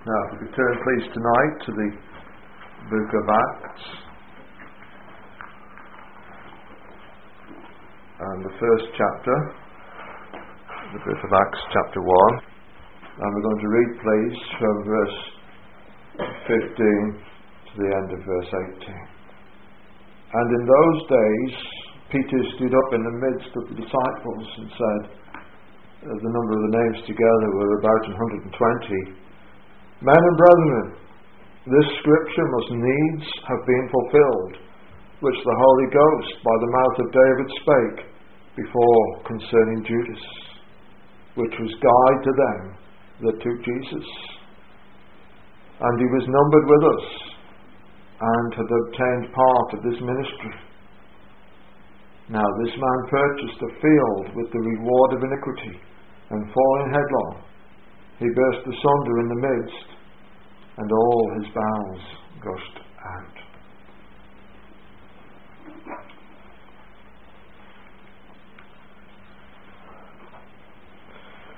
Now, if we could turn please tonight to the book of Acts. And the first chapter, the book of Acts, chapter 1. And we're going to read, please, from verse 15 to the end of verse 18. And in those days, Peter stood up in the midst of the disciples and said, the number of the names together were about 120. Men and brethren, this scripture must needs have been fulfilled, which the Holy Ghost by the mouth of David spake before concerning Judas, which was guide to them that took Jesus. And he was numbered with us, and had obtained part of this ministry. Now this man purchased a field with the reward of iniquity, and falling headlong, he burst asunder in the midst, and all his bowels gushed out.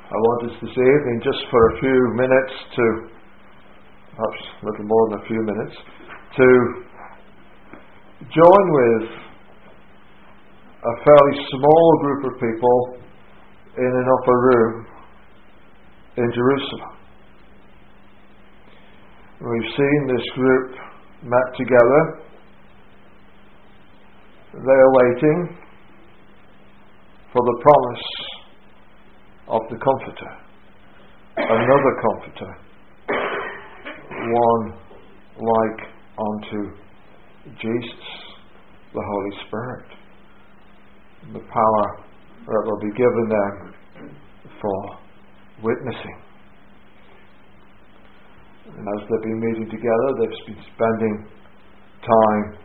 I want us this evening, just for a few minutes, to perhaps a little more than a few minutes, to join with a fairly small group of people in an upper room in Jerusalem. We've seen this group met together. They are waiting for the promise of the Comforter, another Comforter, one like unto Jesus, the Holy Spirit, the power that will be given them for witnessing. And as they've been meeting together, they've been spending time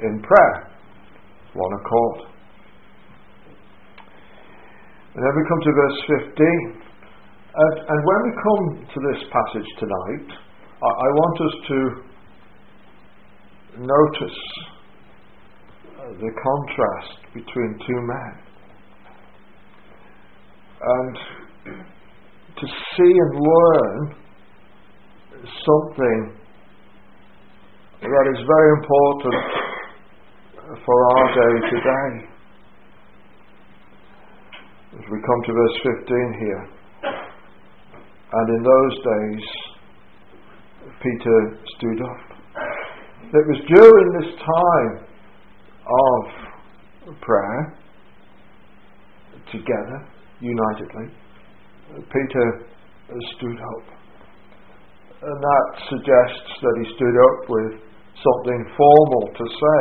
in prayer, one accord. And then we come to verse 15. And, and when we come to this passage tonight, I, I want us to notice uh, the contrast between two men. And to see and learn something that is very important for our day today. As we come to verse 15 here. And in those days, Peter stood up. It was during this time of prayer, together, unitedly, Peter stood up. And that suggests that he stood up with something formal to say.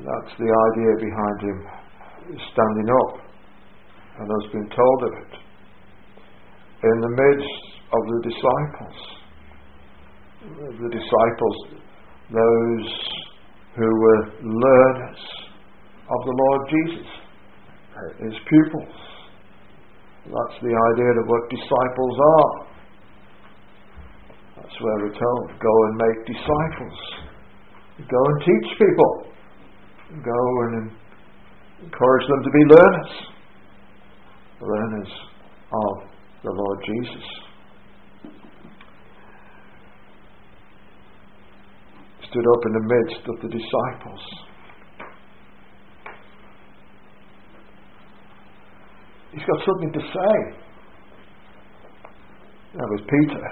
That's the idea behind him standing up and has been told of it. In the midst of the disciples, the disciples, those who were learners of the Lord Jesus, his pupils. That's the idea of what disciples are. That's where we're told go and make disciples. Go and teach people. Go and encourage them to be learners. Learners of the Lord Jesus. Stood up in the midst of the disciples. He's got something to say. That was Peter.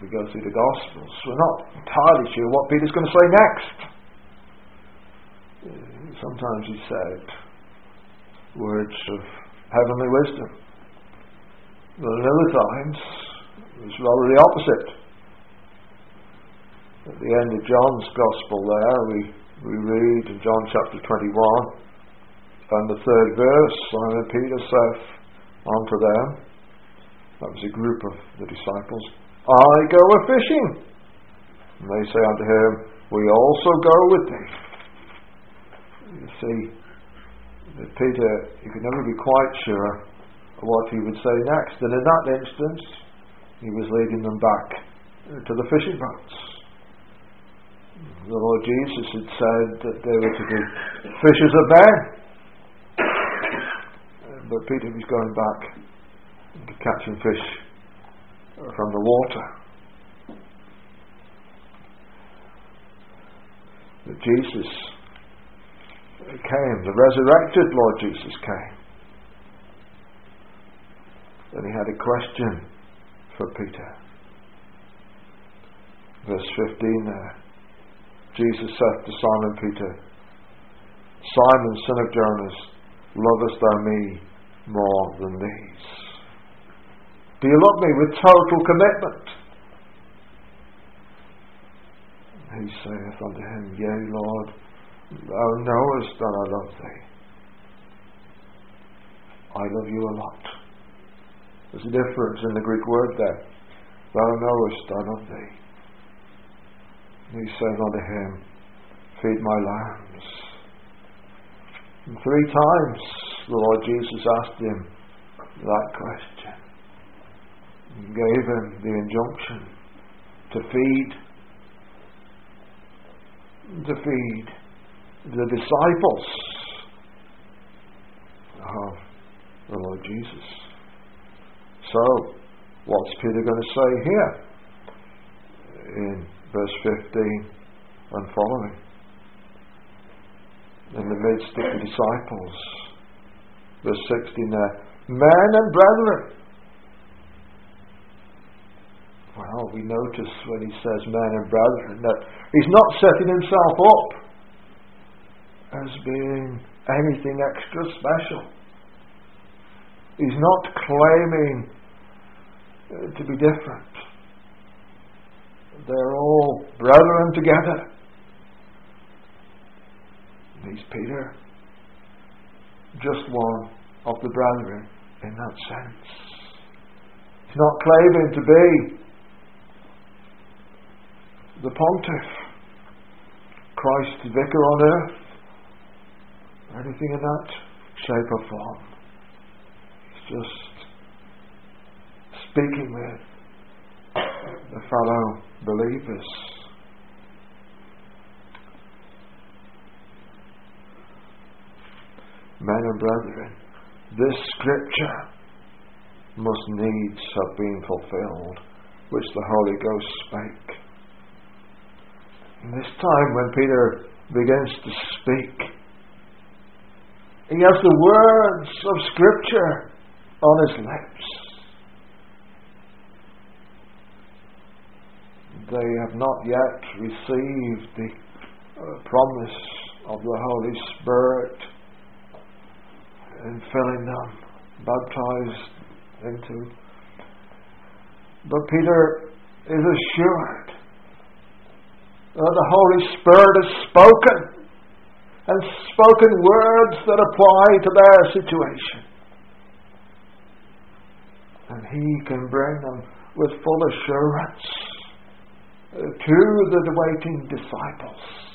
We go through the Gospels, we're not entirely sure what Peter's going to say next. Sometimes he said words of heavenly wisdom. But at other times, it was rather the opposite. At the end of John's Gospel there, we, we read in John chapter 21, and the third verse, Simon Peter saith unto them, that was a group of the disciples, I go a fishing. And they say unto him, We also go with thee. You see, that Peter, he could never be quite sure what he would say next. And in that instance, he was leading them back to the fishing boats. The Lord Jesus had said that they were to be fishers of men but Peter was going back to catching fish from the water. That Jesus came, the resurrected Lord Jesus came. Then he had a question for Peter. Verse 15 there. Jesus said to Simon Peter, Simon, son of Jonas, lovest thou me more than these? Do you love me with total commitment? He saith unto him, Yea, Lord, thou knowest that I love thee. I love you a lot. There's a difference in the Greek word there. Thou knowest I love thee. He says unto him, Feed my lambs. And three times the Lord Jesus asked him that question. He gave him the injunction to feed, to feed the disciples of the Lord Jesus. So, what's Peter going to say here in verse 15 and following? In the midst of the disciples, verse 16 there, men and brethren. Well, we notice when he says men and brethren that he's not setting himself up as being anything extra special. He's not claiming uh, to be different. They're all brethren together. He's Peter, just one of the brethren in that sense. He's not claiming to be the pontiff, Christ's vicar on earth, or anything in that shape or form. He's just speaking with the fellow believers. Men and brethren, this scripture must needs have been fulfilled, which the Holy Ghost spake. And this time when Peter begins to speak, he has the words of Scripture on his lips. they have not yet received the uh, promise of the Holy Spirit in filling them, baptized into. But Peter is assured that the Holy Spirit has spoken and spoken words that apply to their situation. And he can bring them with full assurance to the waiting disciples.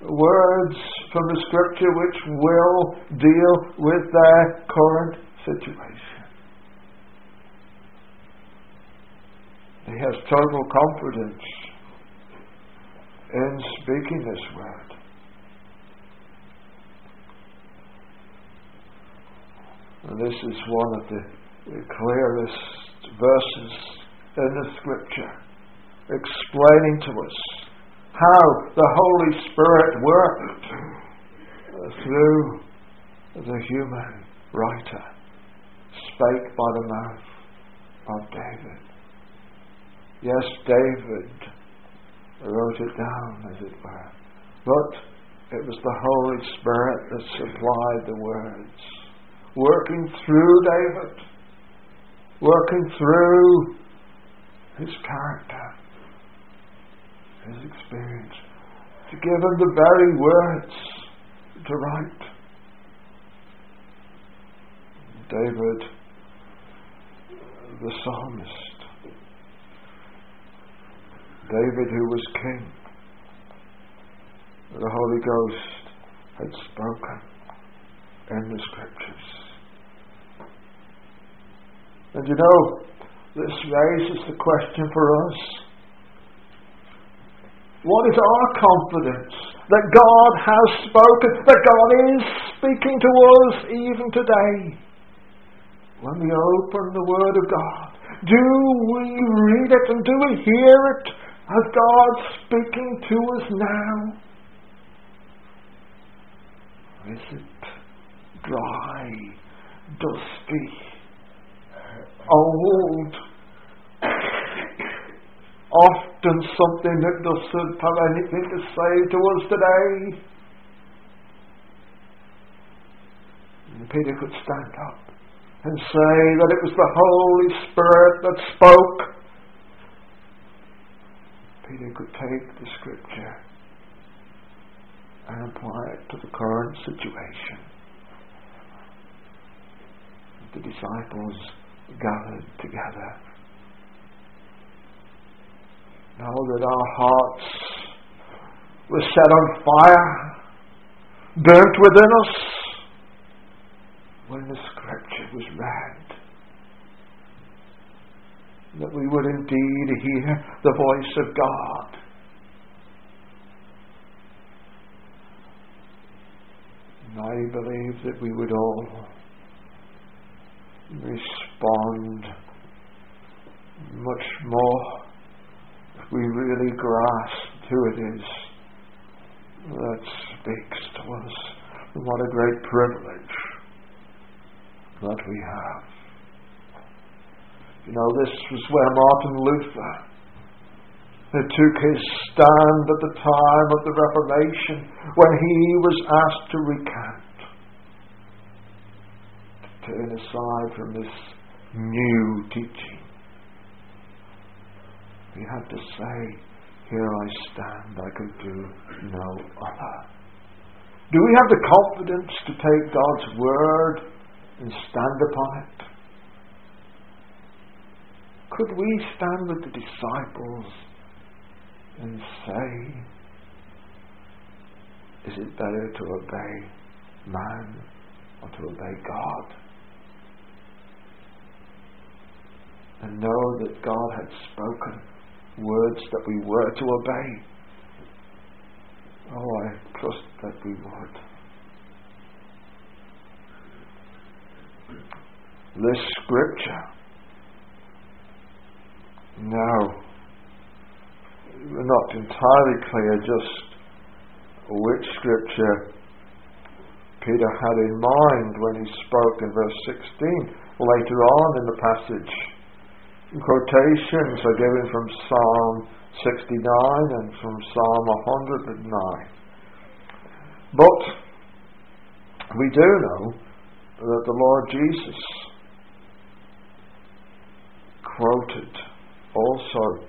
Words from the scripture which will deal with their current situation. He has total confidence in speaking this word. And this is one of the clearest verses in the Scripture, explaining to us how the Holy Spirit worked through the human writer, spake by the mouth of David. Yes, David wrote it down, as it were, but it was the Holy Spirit that supplied the words, working through David, working through his character, his experience, to give him the very words to write. David, the psalmist, David who was king, the Holy Ghost had spoken in the scriptures. And you know, this raises the question for us. What is our confidence? That God has spoken, that God is speaking to us even today. when we open the Word of God, do we read it and do we hear it as God speaking to us now? Or is it dry, dusty, old, often something that doesn't have anything to say to us today? And Peter could stand up and say that it was the Holy Spirit that spoke. Peter could take the scripture and apply it to the current situation. The disciples gathered together. Now that our hearts were set on fire, burnt within us, when the scripture was read. That we would indeed hear the voice of God. And I believe that we would all respond much more we really grasp who it is that speaks to us. And what a great privilege that we have. You know, this was where Martin Luther took his stand at the time of the Reformation when he was asked to recant, to turn aside from this new teaching. He had to say, Here I stand, I can do no other. Do we have the confidence to take God's word and stand upon it? Could we stand with the disciples and say, Is it better to obey man or to obey God? And know that God had spoken words that we were to obey. Oh, I trust that we would. this scripture. Now, we're not entirely clear just which scripture Peter had in mind when he spoke in verse 16. Later on in the passage, quotations are given from Psalm 69 and from Psalm 109. But we do know that the Lord Jesus quoted also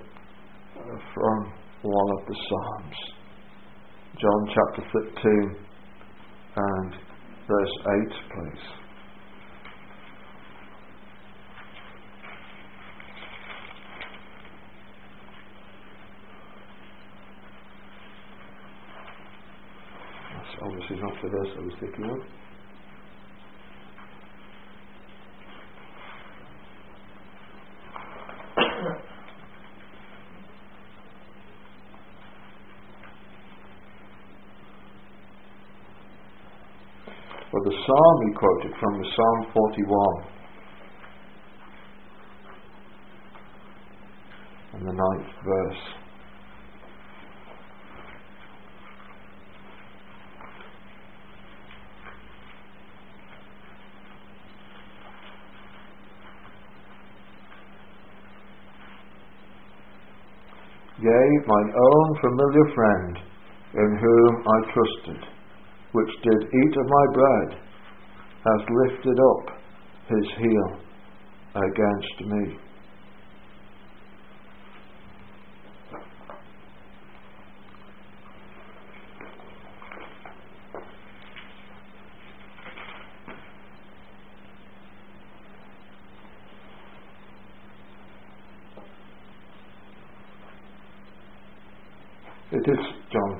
uh, from one of the Psalms. John chapter 13 and verse 8, please. That's obviously not the verse I was thinking of. But the psalm he quoted from was Psalm 41. And the ninth verse. Yea, mine own familiar friend, in whom I trusted which did eat of my bread, has lifted up his heel against me.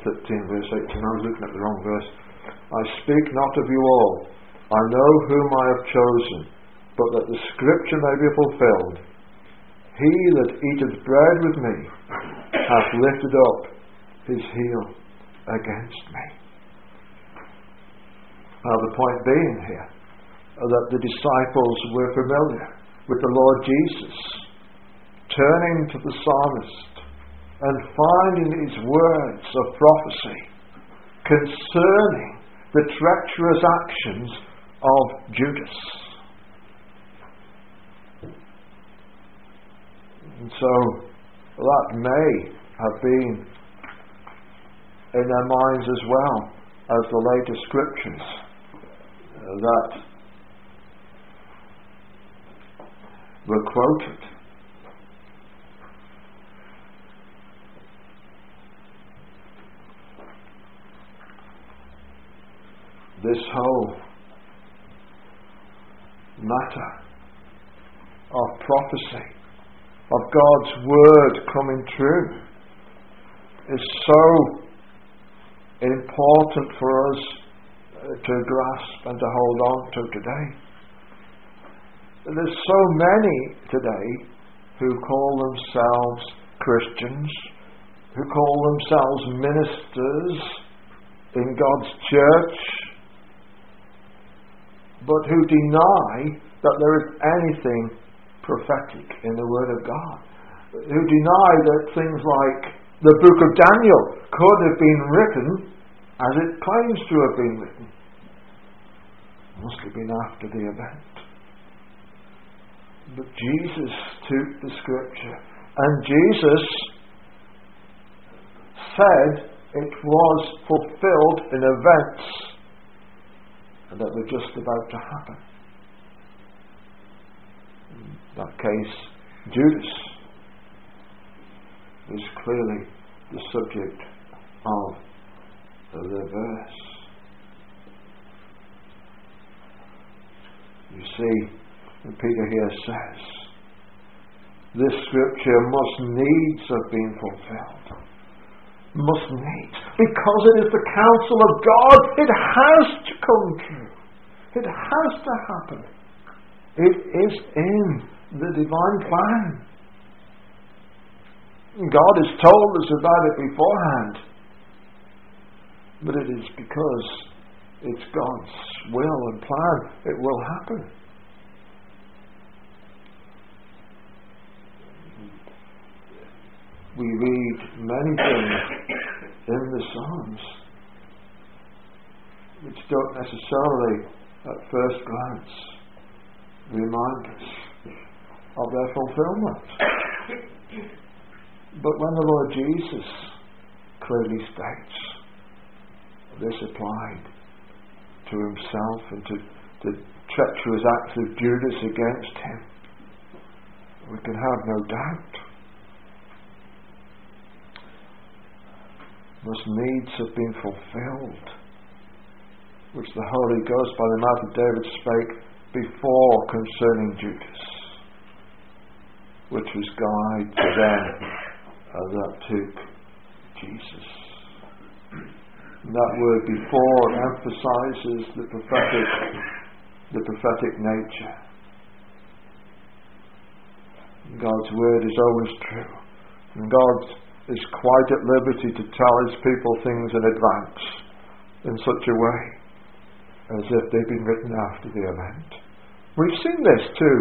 13, verse 18. I was looking at the wrong verse. I speak not of you all. I know whom I have chosen, but that the scripture may be fulfilled. He that eateth bread with me hath lifted up his heel against me. Now, the point being here that the disciples were familiar with the Lord Jesus. Turning to the psalmist, and finding his words of prophecy concerning the treacherous actions of Judas. And so that may have been in their minds as well as the later scriptures uh, that were quoted. This whole matter of prophecy, of God's word coming true, is so important for us uh, to grasp and to hold on to today. There's so many today who call themselves Christians, who call themselves ministers in God's church, but who deny that there is anything prophetic in the Word of God, who deny that things like the book of Daniel could have been written as it claims to have been written. It must have been after the event. But Jesus took the scripture and Jesus said it was fulfilled in events that were just about to happen. In that case, Judas is clearly the subject of the verse. You see, and Peter here says, this scripture must needs have been fulfilled. Must needs. Because it is the counsel of God. It has to come true. It has to happen. It is in the divine plan. God has told us about it beforehand. But it is because it's God's will and plan. It will happen. We read many things in the Psalms which don't necessarily, at first glance, remind us of their fulfillment. but when the Lord Jesus clearly states this applied to himself and to the treacherous acts of Judas against him, we can have no doubt must needs have been fulfilled, which the Holy Ghost by the mouth of David spake before concerning Judas, which was guide to them that took Jesus. And that word before emphasizes the prophetic, the prophetic nature. God's word is always true. And God's is quite at liberty to tell his people things in advance in such a way as if they've been written after the event. We've seen this too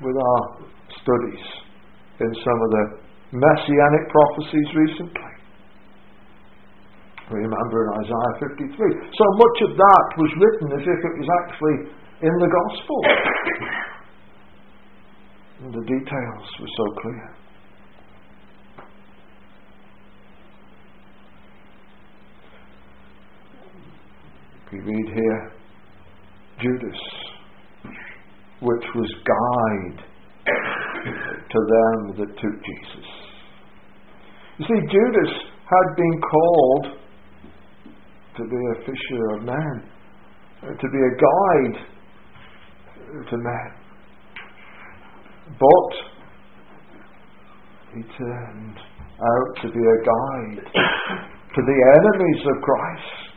with our studies in some of the messianic prophecies recently. Remember in Isaiah 53. So much of that was written as if it was actually in the Gospel. and the details were so clear. We read here Judas, which was guide to them that took Jesus. You see, Judas had been called to be a fisher of men, uh, to be a guide to men. But he turned out to be a guide to the enemies of Christ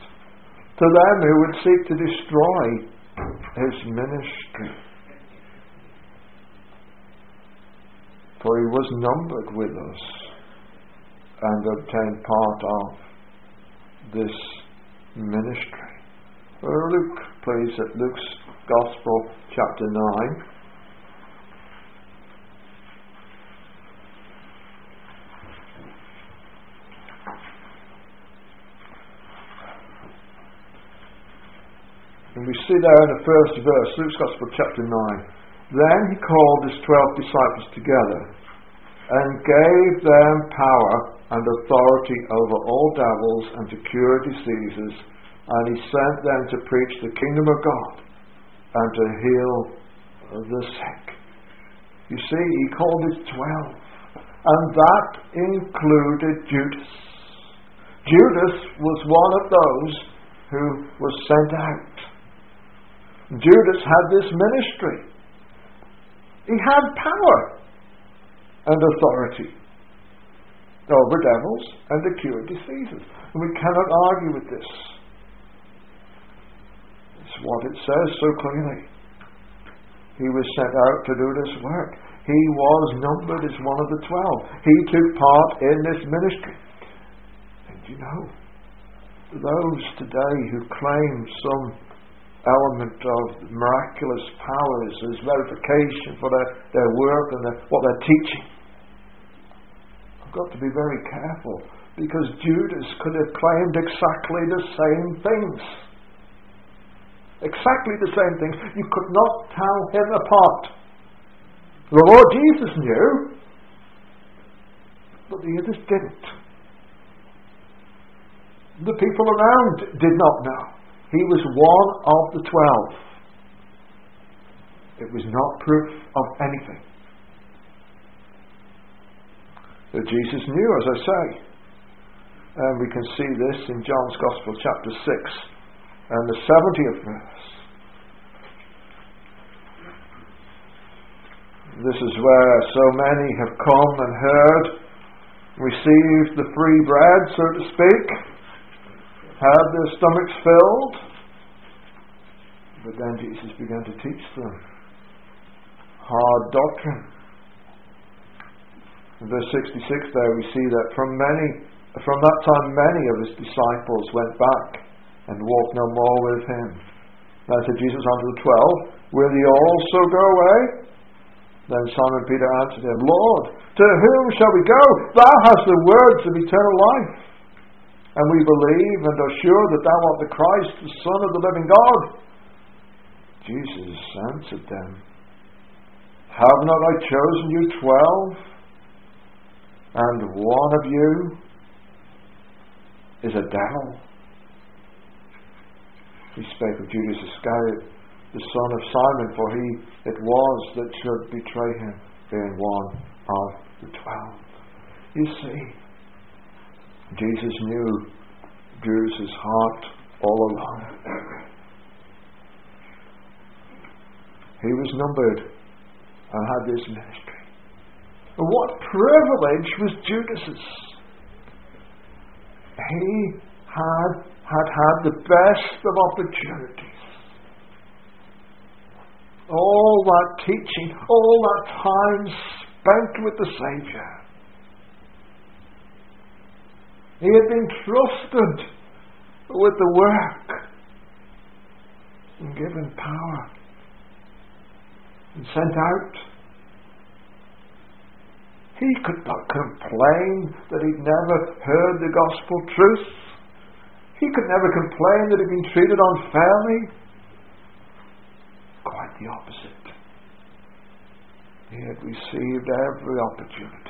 to them who would seek to destroy his ministry. For he was numbered with us and obtained part of this ministry. Well, Luke, please, at Luke's Gospel, chapter 9. And we see there in the first verse, Luke's Gospel, chapter 9. Then he called his twelve disciples together and gave them power and authority over all devils and to cure diseases, and he sent them to preach the kingdom of God and to heal the sick. You see, he called his twelve, and that included Judas. Judas was one of those who was sent out. Judas had this ministry. He had power and authority over devils and to cure diseases. And we cannot argue with this. It's what it says so clearly. He was sent out to do this work. He was numbered as one of the twelve. He took part in this ministry. And you know, those today who claim some element of miraculous powers as verification for their, their work and their, what they're teaching, I've got to be very careful because Judas could have claimed exactly the same things. Exactly the same things. You could not tell him apart. The Lord Jesus knew, but the others didn't. The people around did not know. He was one of the twelve. It was not proof of anything. But Jesus knew, as I say. And we can see this in John's Gospel, chapter 6, and the 70th verse. This is where so many have come and heard, received the free bread, so to speak, had their stomachs filled. But then Jesus began to teach them hard doctrine. In verse 66 there we see that from many from that time many of his disciples went back and walked no more with him. Then said Jesus unto the twelve, Will ye also go away? Then Simon Peter answered him, Lord, to whom shall we go? Thou hast the words of eternal life. And we believe and are sure that thou art the Christ, the Son of the living God. Jesus answered them, Have not I chosen you twelve? And one of you is a devil. He spake of Judas Iscariot, the son of Simon, for he it was that should betray him, being one of the twelve. You see, Jesus knew Judas' heart all along. He was numbered and had this ministry. But what privilege was Judas's? He had had had the best of opportunities. All that teaching, all that time spent with the Saviour. He had been trusted with the work and given power and sent out. He could not complain that he'd never heard the gospel truth. He could never complain that he'd been treated unfairly. Quite the opposite. He had received every opportunity.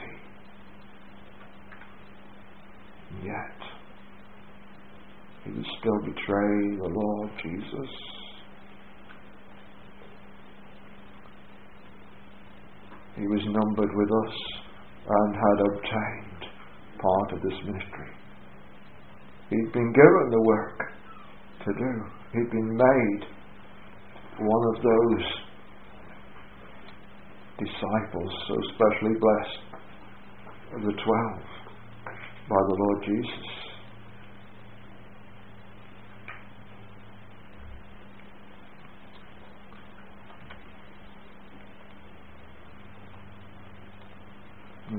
Yet, he would still betray the Lord Jesus. He was numbered with us and had obtained part of this ministry. He'd been given the work to do. He'd been made one of those disciples so specially blessed of the twelve by the Lord Jesus.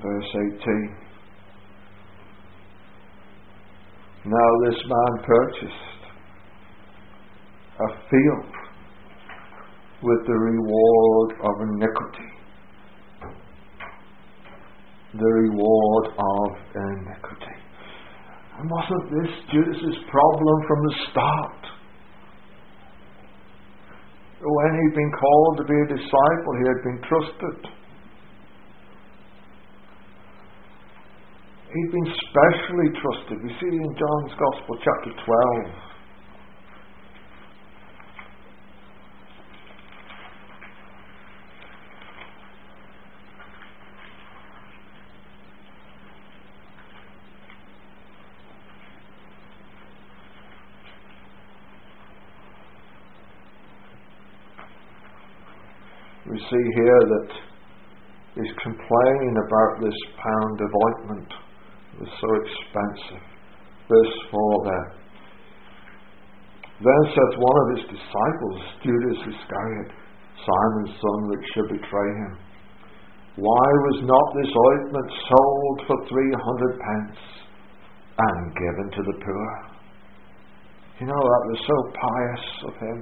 verse 18. Now this man purchased a field with the reward of iniquity. The reward of iniquity. And wasn't this Judas's problem from the start? When he'd been called to be a disciple, he had been trusted. He'd been specially trusted. We see in John's Gospel, chapter 12. See here that he's complaining about this pound of ointment was so expensive. Verse 4 there. Then said one of his disciples, Judas Iscariot, Simon's son, which should betray him, Why was not this ointment sold for three hundred pence and given to the poor? You know, that was so pious of him,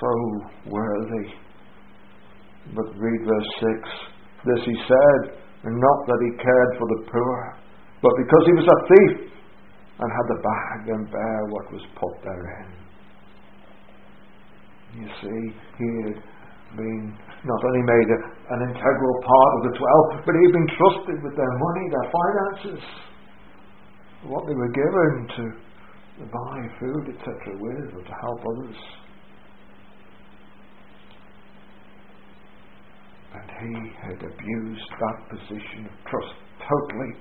so worthy. But read verse 6. This he said, and not that he cared for the poor, but because he was a thief and had the bag and bear what was put therein. You see, he had been not only made a, an integral part of the twelve, but he had been trusted with their money, their finances, what they were given to buy food, etc., with, or to help others. And he had abused that position of trust totally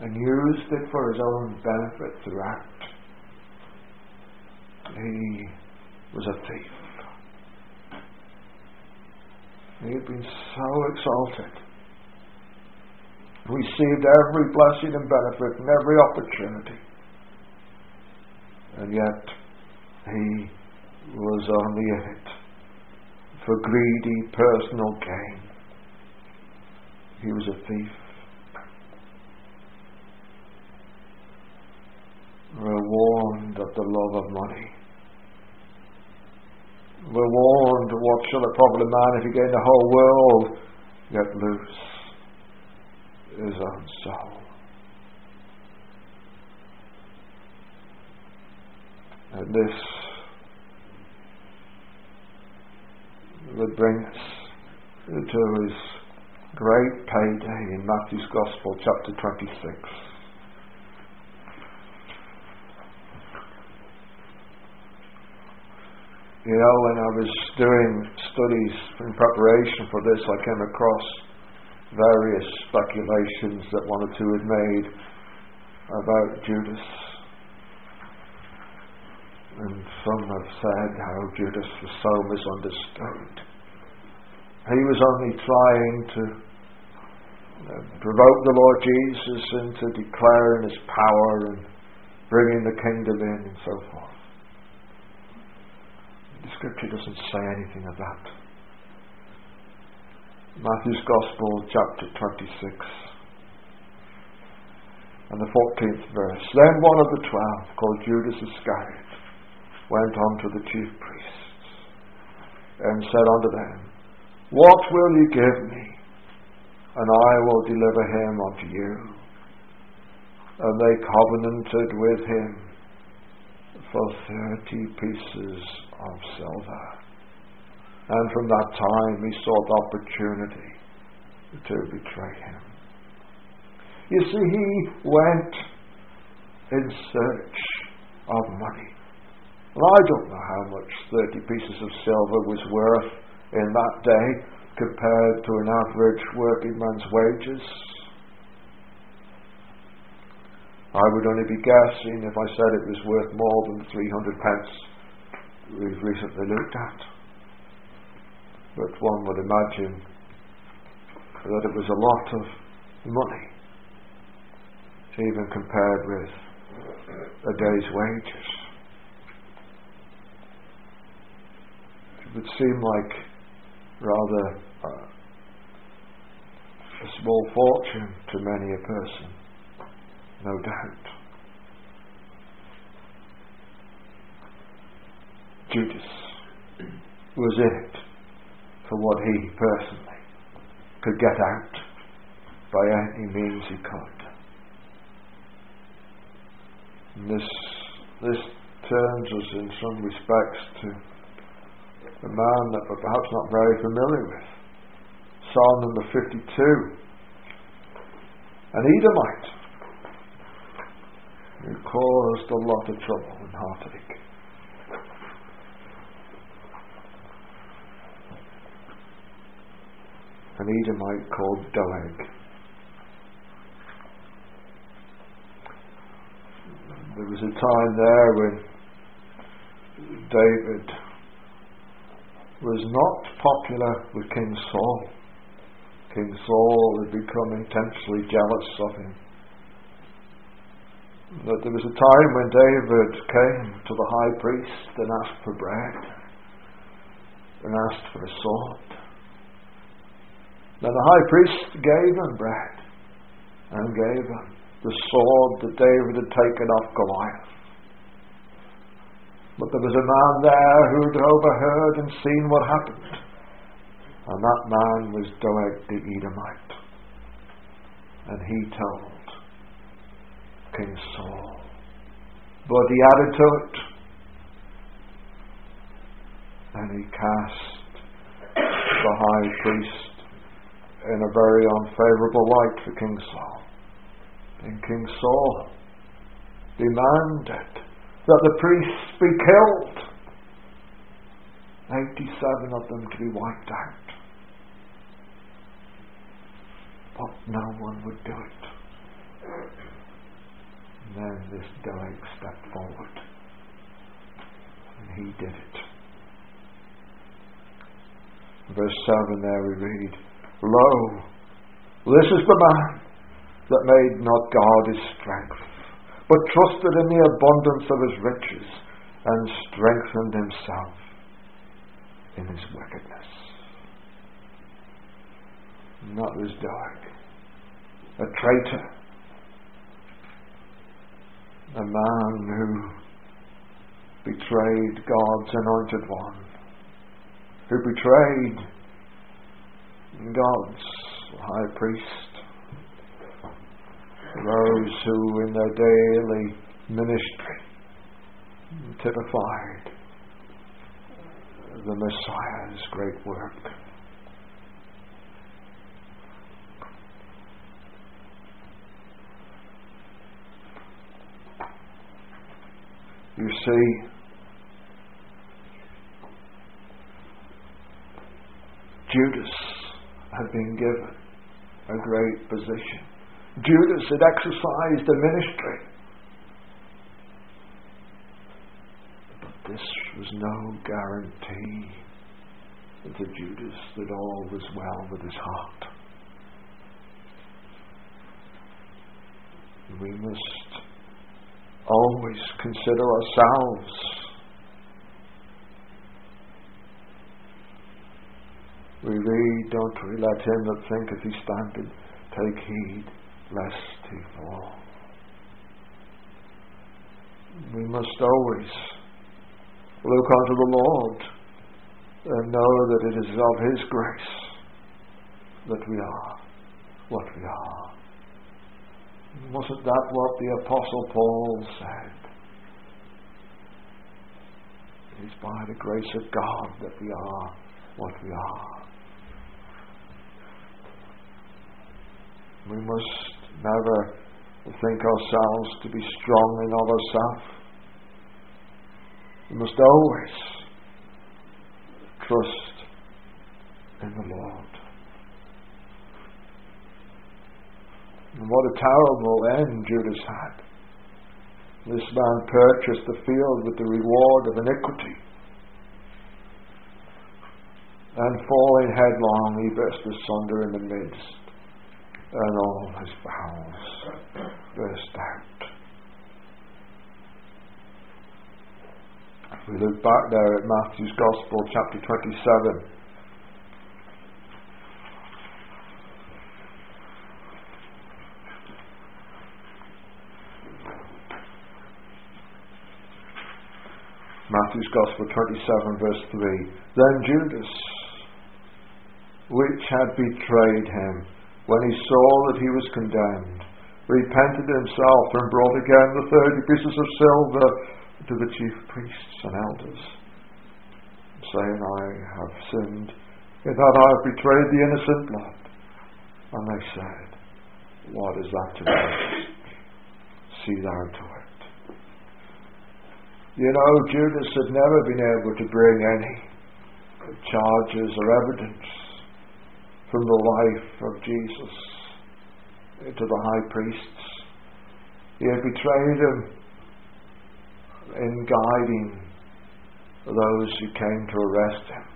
and used it for his own benefit throughout. He was a thief. He had been so exalted, received every blessing and benefit and every opportunity, and yet he was only it for greedy personal gain. He was a thief. We're warned of the love of money. We're warned, what shall it profit a man if he gain the whole world, yet lose his own soul? And this would bring us to his great payday in Matthew's Gospel, chapter 26. You know, when I was doing studies in preparation for this, I came across various speculations that one or two had made about Judas. And some have said how Judas was so misunderstood. He was only trying to uh, provoke the Lord Jesus into declaring his power and bringing the kingdom in and so forth. The scripture doesn't say anything of that. Matthew's Gospel, chapter 26, and the 14th verse. Then one of the twelve, called Judas Iscariot, went unto the chief priests and said unto them, what will you give me? And I will deliver him unto you. And they covenanted with him for thirty pieces of silver. And from that time he sought opportunity to betray him. You see, he went in search of money. Well, I don't know how much 30 pieces of silver was worth in that day compared to an average working man's wages. I would only be guessing if I said it was worth more than 300 pence we've recently looked at. But one would imagine that it was a lot of money, even compared with a day's wages. It would seem like rather uh, a small fortune to many a person, no doubt. Judas. was it for what he personally could get out by any means he could. And this, this turns us in some respects to a man that we're perhaps not very familiar with. Psalm number 52. An Edomite who caused a lot of trouble and heartache. An Edomite called Doeg. There was a time there when David was not popular with King Saul. King Saul had become intensely jealous of him. That there was a time when David came to the high priest and asked for bread and asked for a sword. Then the high priest gave him bread and gave him the sword that David had taken off Goliath. But there was a man there who'd overheard and seen what happened. And that man was Doeg the Edomite. And he told King Saul. But he added to it. And he cast the high priest in a very unfavorable light for King Saul. And King Saul demanded that the priests be killed. 87 of them to be wiped out. But no one would do it. And then this Doeg stepped forward. And he did it. Verse 7 there we read, Lo, this is the man that made not God his strength, but trusted in the abundance of his riches and strengthened himself in his wickedness. And that was a traitor, a man who betrayed God's anointed one, who betrayed God's high priest, those who in their daily ministry typified the Messiah's great work. You see, Judas had been given a great position. Judas had exercised a ministry. But this was no guarantee to Judas that all was well with his heart. We must always consider ourselves We read, don't we, let him that thinketh he standeth take heed lest he fall. We must always look unto the Lord and know that it is of his grace that we are what we are. Wasn't that what the Apostle Paul said? It is by the grace of God that we are what we are. We must never think ourselves to be strong in of ourselves. We must always trust in the Lord. And what a terrible end Judas had. This man purchased the field with the reward of iniquity. And falling headlong, he burst asunder in the midst and all his bowels burst out. We look back there at Matthew's Gospel, chapter 27, Matthew's Gospel 27, verse 3. Then Judas, which had betrayed him, when he saw that he was condemned, repented himself and brought again the thirty pieces of silver to the chief priests and elders, saying, I have sinned in that I have betrayed the innocent blood. And they said, What is that to us? See thou to it. You know, Judas had never been able to bring any charges or evidence from the life of Jesus to the high priests. He had betrayed him in guiding those who came to arrest him.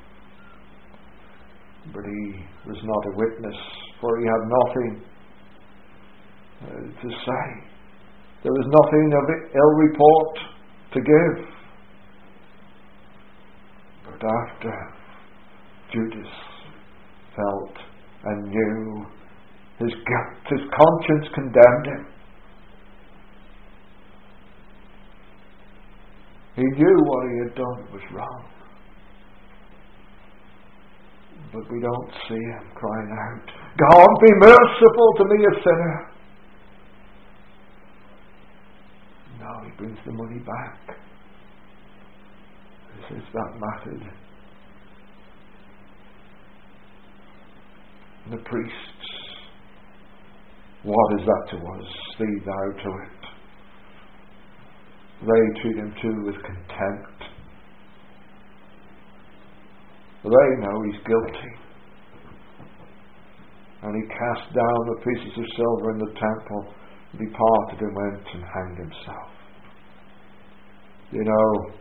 But he was not a witness, for he had nothing uh, to say. There was nothing of ill report to give. But after Judas felt and knew his guilt, his conscience condemned him. He knew what he had done was wrong. But we don't see him crying out, God be merciful to me, a sinner. No, he brings the money back. He says that mattered. The priests, what is that to us? See thou to it. They treat him too with contempt. They know he's guilty. And he cast down the pieces of silver in the temple, departed and went and hanged himself. You know,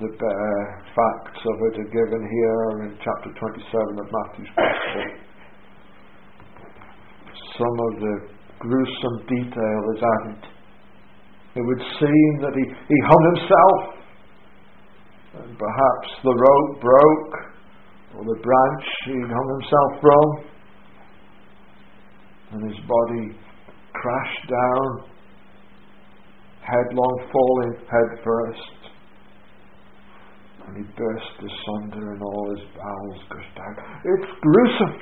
the uh, facts of it are given here in chapter 27 of Matthew's Gospel. Some of the gruesome detail is added. It would seem that he, he hung himself and perhaps the rope broke, or the branch he'd hung himself from, and his body crashed down, headlong falling head first. And he burst asunder and all his bowels gushed out. It's gruesome.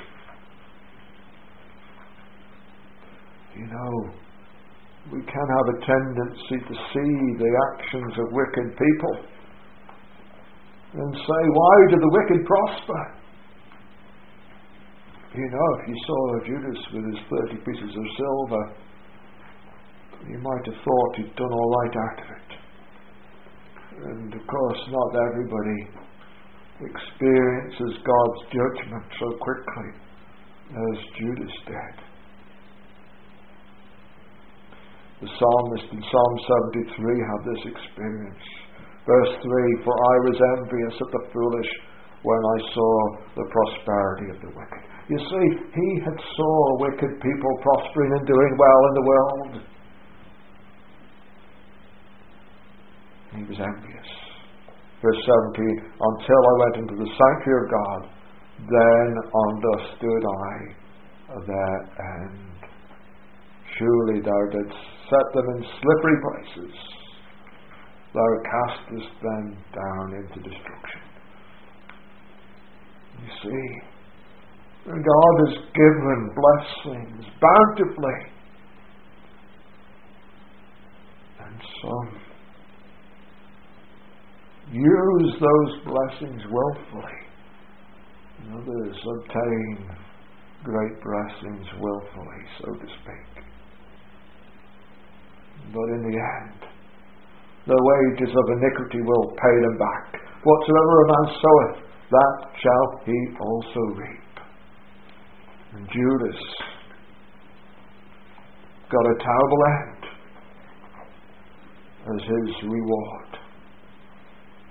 You know, we can have a tendency to see the actions of wicked people and say, Why do the wicked prosper? You know, if you saw Judas with his 30 pieces of silver, you might have thought he'd done all right out of it. And of course, not everybody experiences God's judgment so quickly as Judas did. The psalmist in Psalm 73 had this experience. Verse 3 For I was envious at the foolish when I saw the prosperity of the wicked. You see, he had saw wicked people prospering and doing well in the world. He was envious. Verse 17 Until I went into the sanctuary of God, then understood I their end. Surely thou didst set them in slippery places thou castest them down into destruction. You see, God has given blessings bountifully. And some use those blessings willfully. And others obtain great blessings willfully, so to speak. But in the end, the wages of iniquity will pay them back. Whatsoever a man soweth, that shall he also reap. And Judas got a terrible end as his reward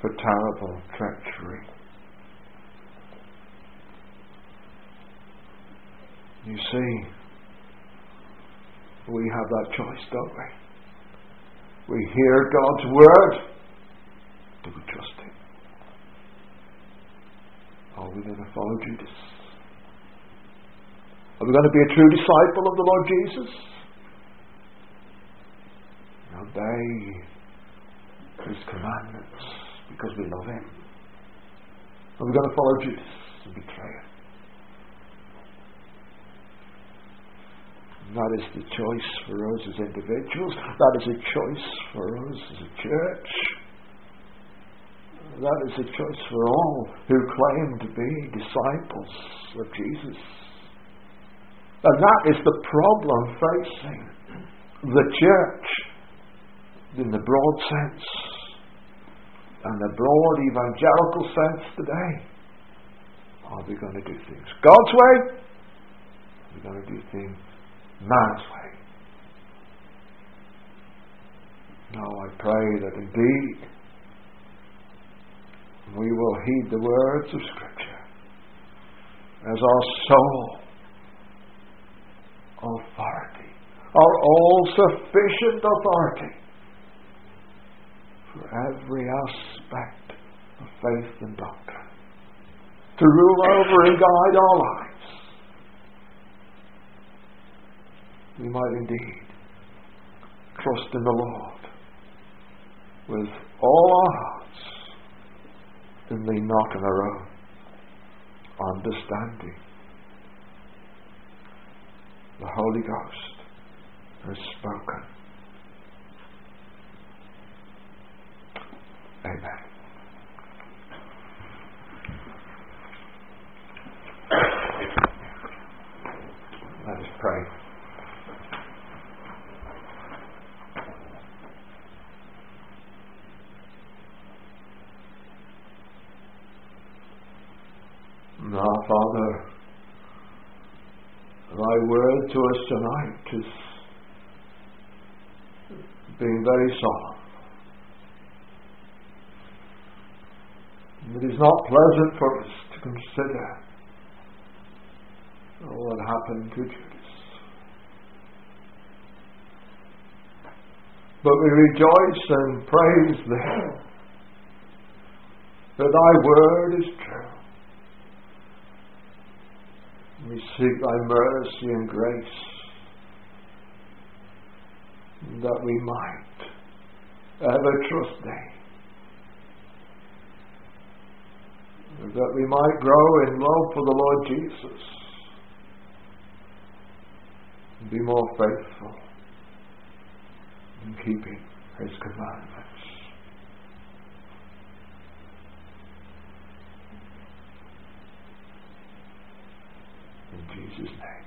for terrible treachery. You see, we have that choice, don't we? We hear God's word. Do we trust Him? Are we going to follow Judas? Are we going to be a true disciple of the Lord Jesus? Obey His commandments because we love Him. And we're going to follow Jesus and betray Him. that is the choice for us as individuals. That is a choice for us as a church. That is a choice for all who claim to be disciples of Jesus. And that is the problem facing the church in the broad sense and the broad evangelical sense today. Are we going to do things God's way? Are we going to do things man's way? No, I pray that indeed we will heed the words of Scripture as our sole authority, our all sufficient authority for every aspect of faith and doctrine, to rule over and guide our lives. We might indeed trust in the Lord with all our hearts and lean not on our own understanding. The Holy Ghost has spoken. Amen. Let us pray. Now, Father, thy word to us tonight is being very solemn. It is not pleasant for us to consider what happened to Judas. But we rejoice and praise thee that thy word is true. We seek thy mercy and grace that we might ever trust thee. That we might grow in love for the Lord Jesus. And be more faithful in keeping his commandments. In Jesus' name.